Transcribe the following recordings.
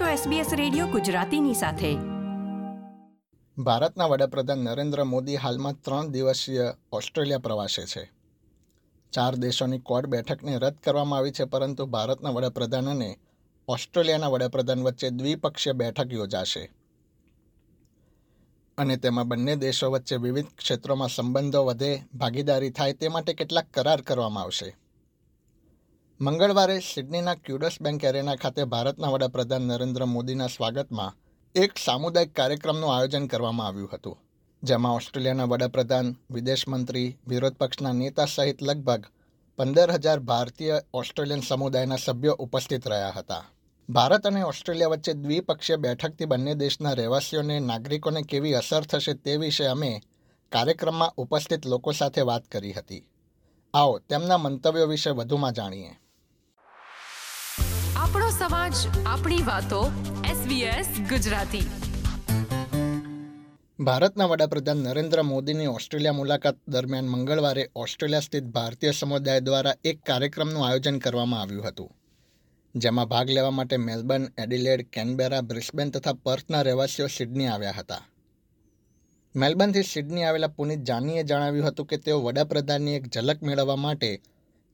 છો SBS radio ગુજરાતીની સાથે. ભારતના વડાપ્રધાન નરેન્દ્ર મોદી હાલમાં ત્રણ દિવસીય ઓસ્ટ્રેલિયા પ્રવાસે છે. ચાર દેશોની કોડ બેઠકને રદ કરવામાં આવી છે, પરંતુ ભારતના વડાપ્રધાન અને ઓસ્ટ્રેલિયાના વડાપ્રધાન વચ્ચે દ્વિપક્ષીય બેઠક યોજાશે. અને તેમાં બંને દેશો વચ્ચે વિવિધ ક્ષેત્રોમાં સંબંધો વધે, ભાગીદારી થાય તે માટે કેટલાક કરાર કરવામાં આવશે. મંગળવારે સિડનીના ક્યુડસ બેંક એરેના ખાતે ભારતના વડાપ્રધાન નરેન્દ્ર મોદીના સ્વાગતમાં એક સામુદાયિક કાર્યક્રમનું આયોજન કરવામાં આવ્યું હતું, જેમાં ઓસ્ટ્રેલિયાના વડાપ્રધાન વિદેશ મંત્રી વિરોધ પક્ષના નેતા સહિત લગભગ પંદર હજાર ભારતીય ઓસ્ટ્રેલિયન સમુદાયના સભ્યો ઉપસ્થિત રહ્યા હતા. ભારત અને ઓસ્ટ્રેલિયા વચ્ચે દ્વિપક્ષીય બેઠકથી બંને દેશના રહેવાસીઓને, નાગરિકોને કેવી અસર થશે તે વિશે અમે કાર્યક્રમમાં ઉપસ્થિત લોકો સાથે વાત કરી હતી. આવો તેમના મંતવ્યો વિશે વધુમાં જાણીએ. સમાજ આપણી વાતો SBS ગુજરાતી. ભારતના વડાપ્રધાન નરેન્દ્ર મોદીની ઓસ્ટ્રેલિયા મુલાકાત દરમિયાન મંગળવારે ઓસ્ટ્રેલિયા સ્થિત ભારતીય સમુદાય દ્વારા એક કાર્યક્રમનું આયોજન કરવામાં આવ્યું હતું. જેમાં ભાગ લેવા માટે મેલબર્ન એડિલેડ કેનબેરા બ્રિસ્બેન તથા પર્થના રહેવાસીઓ સિડની આવ્યા હતા. મેલબર્નથી સિડની આવેલા પુનિત જાનીએ જણાવ્યું હતું કે તેઓ વડાપ્રધાનની એક ઝલક મેળવવા માટે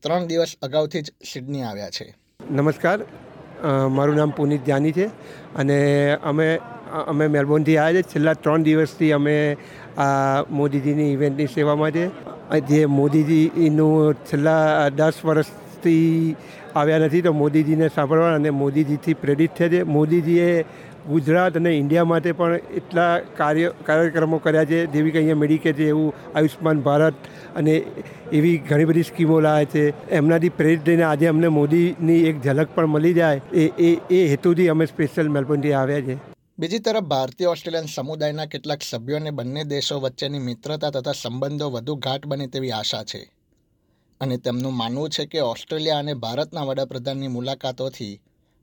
ત્રણ દિવસ અગાઉથી જ સિડની આવ્યા છે. નમસ્કાર. મારું નામ પુનિત જાની છે અને અમે અમે મેલબોર્નથી આવ્યા છે. છેલ્લા ત્રણ દિવસથી અમે આ મોદીજીની ઇવેન્ટની સેવામાં છે. જે મોદીજીનું છેલ્લા દસ વર્ષથી આવ્યા નથી તો મોદીજીને સાંભળવા અને મોદીજીથી પ્રેરિત છે. મોદીજીએ ગુજરાત અને ઇન્ડિયા માટે પણ એટલા કાર્ય કાર્યક્રમો કર્યા છે, જેવી કે અહીંયા મેડિકેર છે, એવું આયુષ્માન ભારત અને એવી ઘણી બધી સ્કીમો લાવે છે. એમનાથી પ્રેરિત થઈને આજે અમને મોદીની એક ઝલક પણ મળી જાય. એ એ એ હેતુથી અમે સ્પેશિયલ મેલબોર્નથી આવ્યા છે બીજી તરફ ભારતીય ઓસ્ટ્રેલિયન સમુદાયના કેટલાક સભ્યોને બંને દેશો વચ્ચેની મિત્રતા તથા સંબંધો વધુ ગાઢ બને તેવી આશા છે. અને તેમનું માનવું છે કે ઓસ્ટ્રેલિયા અને ભારતના વડાપ્રધાનની મુલાકાતોથી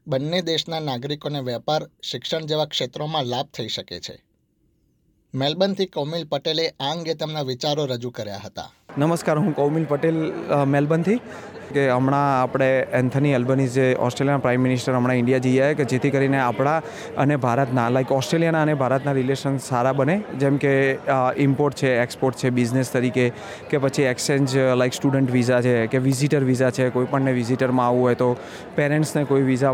બંને દેશના નાગરિકોને વેપાર, શિક્ષણ જેવા ક્ષેત્રોમાં લાભ થઈ શકે છે. મેલબર્નથી કૌમિલ પટેલે આ અંગે તેમના વિચારો રજૂ કર્યા હતા. નમસ્કાર, હું કૌમિલ પટેલ મેલબર્નથી. કે હમણાં આપણે એન્થની એલ્બનીઝ જે ઓસ્ટ્રેલિયાના પ્રાઇમ મિનિસ્ટર હમણાં ઇન્ડિયા જઈ આવ્યા કે જેથી કરીને આપણા અને ભારતના લાઈક ઓસ્ટ્રેલિયાના અને ભારતના રિલેશન સારા બને. જેમ કે ઇમ્પોર્ટ છે એક્સપોર્ટ છે બિઝનેસ તરીકે, કે પછી એક્સચેન્જ લાઈક સ્ટુડન્ટ વિઝા છે, કે વિઝિટર વિઝા છે, કોઈ પણને વિઝિટરમાં આવવું હોય તો પેરેન્ટ્સને કોઈ વિઝા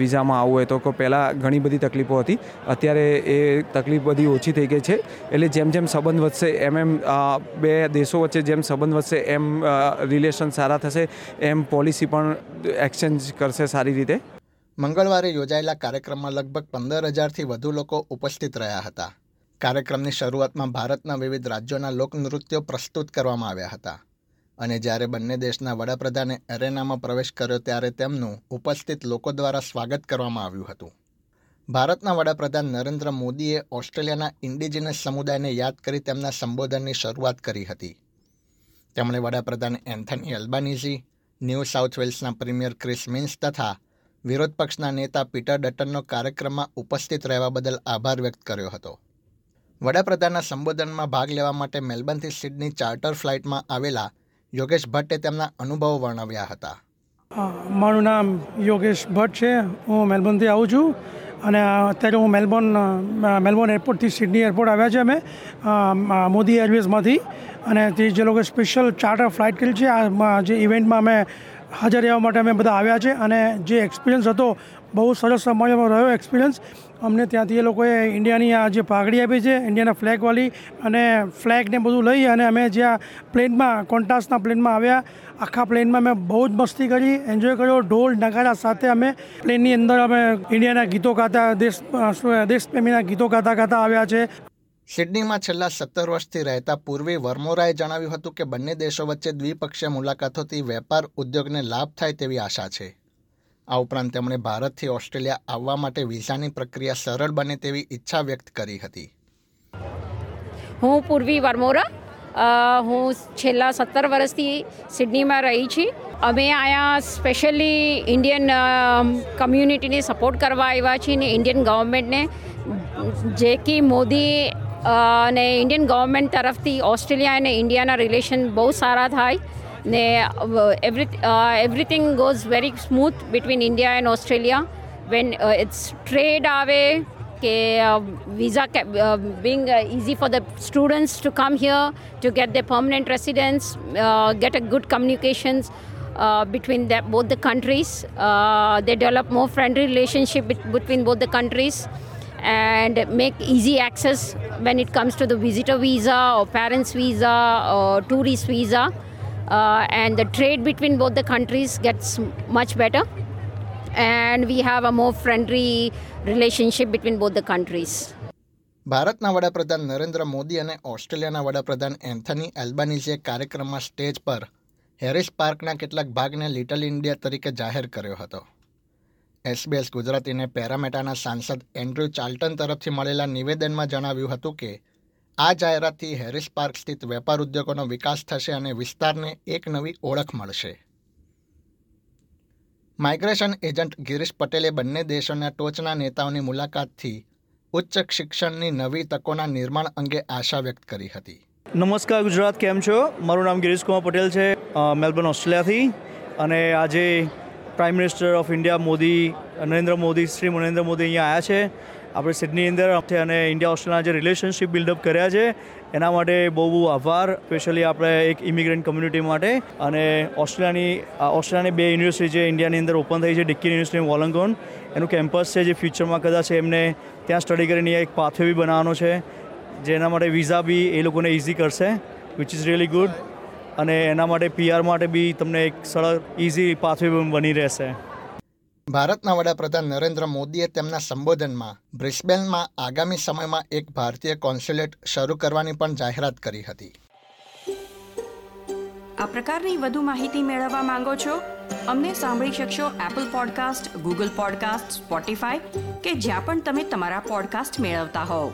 વિઝામાં આવવું હોય તો કે પહેલાં ઘણી બધી તકલીફો હતી. અત્યારે એ તકલીફ બધી ઓછી થઈ ગઈ છે. એટલે જેમ જેમ સંબંધ વધશે, એમ એમ બે દેશો વચ્ચે જેમ સંબંધ વધશે, એમ રિલેશન સારા થશે. એમ પોલિસી પણ એક્સચેન્જ કરશે સારી રીતે. મંગળવારે યોજાયેલા કાર્યક્રમમાં લગભગ પંદર હજારથી વધુ લોકો ઉપસ્થિત રહ્યા હતા. કાર્યક્રમની શરૂઆતમાં ભારતના વિવિધ રાજ્યોના લોકનૃત્યો પ્રસ્તુત કરવામાં આવ્યા હતા અને જ્યારે બંને દેશના વડાપ્રધાને એરેનામાં પ્રવેશ કર્યો ત્યારે તેમનું ઉપસ્થિત લોકો દ્વારા સ્વાગત કરવામાં આવ્યું હતું. ભારતના વડાપ્રધાન નરેન્દ્ર મોદીએ ઓસ્ટ્રેલિયાના ઇન્ડિજિનસ સમુદાયને યાદ કરી તેમના સંબોધનની શરૂઆત કરી હતી. તેમણે વડાપ્રધાન એન્થની એલ્બાનીઝી ન્યૂ સાઉથ વેલ્સના પ્રીમિયર ક્રિસ મિન્સ તથા વિરોધ પક્ષના નેતા પીટર ડટનનો કાર્યક્રમમાં ઉપસ્થિત રહેવા બદલ આભાર વ્યક્ત કર્યો હતો. વડાપ્રધાનના સંબોધનમાં ભાગ લેવા માટે મેલબર્નથી સિડની ચાર્ટર ફ્લાઇટમાં આવેલા યોગેશ ભટ્ટે તેમના અનુભવો વર્ણવ્યા હતા. મારું નામ યોગેશ ભટ્ટ છે. હું મેલબર્નથી આવું છું. અને અત્યારે હું મેલબોર્ન મેલબોર્ન એરપોર્ટથી સિડની એરપોર્ટ આવ્યા છે અમે મોદી એરવેઝમાંથી. અને તે જે લોકો સ્પેશિયલ ચાર્ટર ફ્લાઇટ કરી છે આ જે ઇવેન્ટમાં અમે હાજર રહેવા માટે અમે બધા આવ્યા છે. અને જે એક્સપિરિયન્સ હતો બહુ સરસ અમારો રહ્યો એક્સપિરિયન્સ અમને ત્યાંથી એ લોકોએ ઇન્ડિયાની આ જે પાઘડી આપી છે, ઇન્ડિયાના ફ્લેગવાળી અને ફ્લેગને બધું લઈ અને અમે જ્યાં પ્લેનમાં કોન્ટાસના પ્લેનમાં આવ્યા. આખા પ્લેનમાં મેં બહુ જ મસ્તી કરી એન્જોય કર્યો. ઢોલ, નગારા સાથે અમે પ્લેનની અંદર અમે ઇન્ડિયાના ગીતો ગાતા, દેશ દેશપ્રેમીના ગીતો ગાતા ગાતા આવ્યા છે. સિડનીમાં છેલ્લા સત્તર વર્ષથી રહેતા પૂર્વી વર્મોરાએ જણાવ્યું હતું કે બંને દેશો વચ્ચે દ્વિપક્ષીય મુલાકાતોથી વેપાર ઉદ્યોગને લાભ થાય તેવી આશા છે. આ ઉપરાંત તેમણે ભારતથી ઓસ્ટ્રેલિયા આવવા માટે વિઝાની પ્રક્રિયા સરળ બને તેવી ઈચ્છા વ્યક્ત કરી હતી. હું પૂર્વી વરમોરા. હું છેલ્લા સત્તર વર્ષથી સિડનીમાં રહી છી. અમે અહીંયા સ્પેશિયલી ઇન્ડિયન કમ્યુનિટીને સપોર્ટ કરવા આવ્યા છીએ ને ઇન્ડિયન ગવર્મેન્ટને જે કે મોદી અને ઇન્ડિયન ગવર્મેન્ટ તરફથી ઓસ્ટ્રેલિયા અને ઇન્ડિયાના રિલેશન બહુ સારા થાય. They, uh, every, uh, everything goes very smooth between India and Australia. When uh, it's trade away, કે visa uh, being uh, easy for the students to come here to get their permanent residence, uh, get a good communications between the, both the countries. they develop more friendly relationship between both the countries and make easy access when it comes to the visitor visa or parents visa or tourist visa. Uh, and the trade between both the countries gets much better and we have a more friendly relationship between both the countries. ભારતના વડાપ્રધાન નરેન્દ્ર મોદી અને ઓસ્ટ્રેલિયાના વડાપ્રધાન Anthony એલ્બાનીઝે કાર્યક્રમમાં stage પર Harris પાર્કના કેટલાક ભાગને little India તરીકે જાહેર કર્યો હતો એસબીએસ ગુજરાતીને પેરામેટાના સાંસદ એન્ડ્રુ ચાલ્ટન તરફથી મળેલા નિવેદનમાં જણાવ્યું હતું કે આ જાહેરાતથી હેરિસ પાર્ક સ્થિત વેપાર ઉદ્યોગોનો વિકાસ થશે અને વિસ્તારને એક નવી ઓળખ મળશે. માઇગ્રેશન એજન્ટ ગિરીશ પટેલે બંને દેશોના ટોચના નેતાઓની મુલાકાતથી ઉચ્ચ શિક્ષણની નવી તકોના નિર્માણ અંગે આશા વ્યક્ત કરી હતી. નમસ્કાર ગુજરાત, કેમ છો? મારું નામ ગિરીશ કુમાર પટેલ છે મેલબર્ન, ઓસ્ટ્રેલિયાથી. અને આજે prime minister of India Modi, Narendra Modi, Shri Narendra Modi અહીંયા આવ્યા છે. આપણે સિડની અંદર અને ઇન્ડિયા ઓસ્ટ્રેલિયાના જે રિલેશનશિપ બિલ્ડઅપ કર્યા છે, એના માટે બહુ બહુ આભાર સ્પેશિયલી આપણે એક ઇમિગ્રન્ટ કમ્યુનિટી માટે. અને ઓસ્ટ્રેલિયાની ઓસ્ટ્રેલિયાની બે યુનિવર્સિટી જે ઇન્ડિયાની અંદર ઓપન થઈ છે ડિક્કી યુનિવર્સિટી વોલંગોન એનું કેમ્પસ છે જે ફ્યુચરમાં કદાચ એમને ત્યાં સ્ટડી કરીને એક પાથવે બી બનાવવાનો છે, જેના માટે વિઝા બી એ લોકોને ઇઝી કરશે વિચ ઇઝ રિયલી ગુડ અને એના માટે પીઆર માટે બી તમને એક સરળ ઇઝી પાથવે બની રહેશે. ભારતના વડાપ્રધાન નરેન્દ્ર મોદીએ તેમના સંબોધનમાં બ્રિસ્બેનમાં આગામી સમયમાં એક ભારતીય કોન્સ્યુલેટ શરૂ કરવાની પણ જાહેરાત કરી હતી. આ પ્રકારની વધુ માહિતી મેળવવા માંગો છો? અમને સાંભળી શકશો Apple podcast Google podcast Spotify કે જ્યાં પણ તમે તમારા પોડકાસ્ટ મેળવતા હોવ.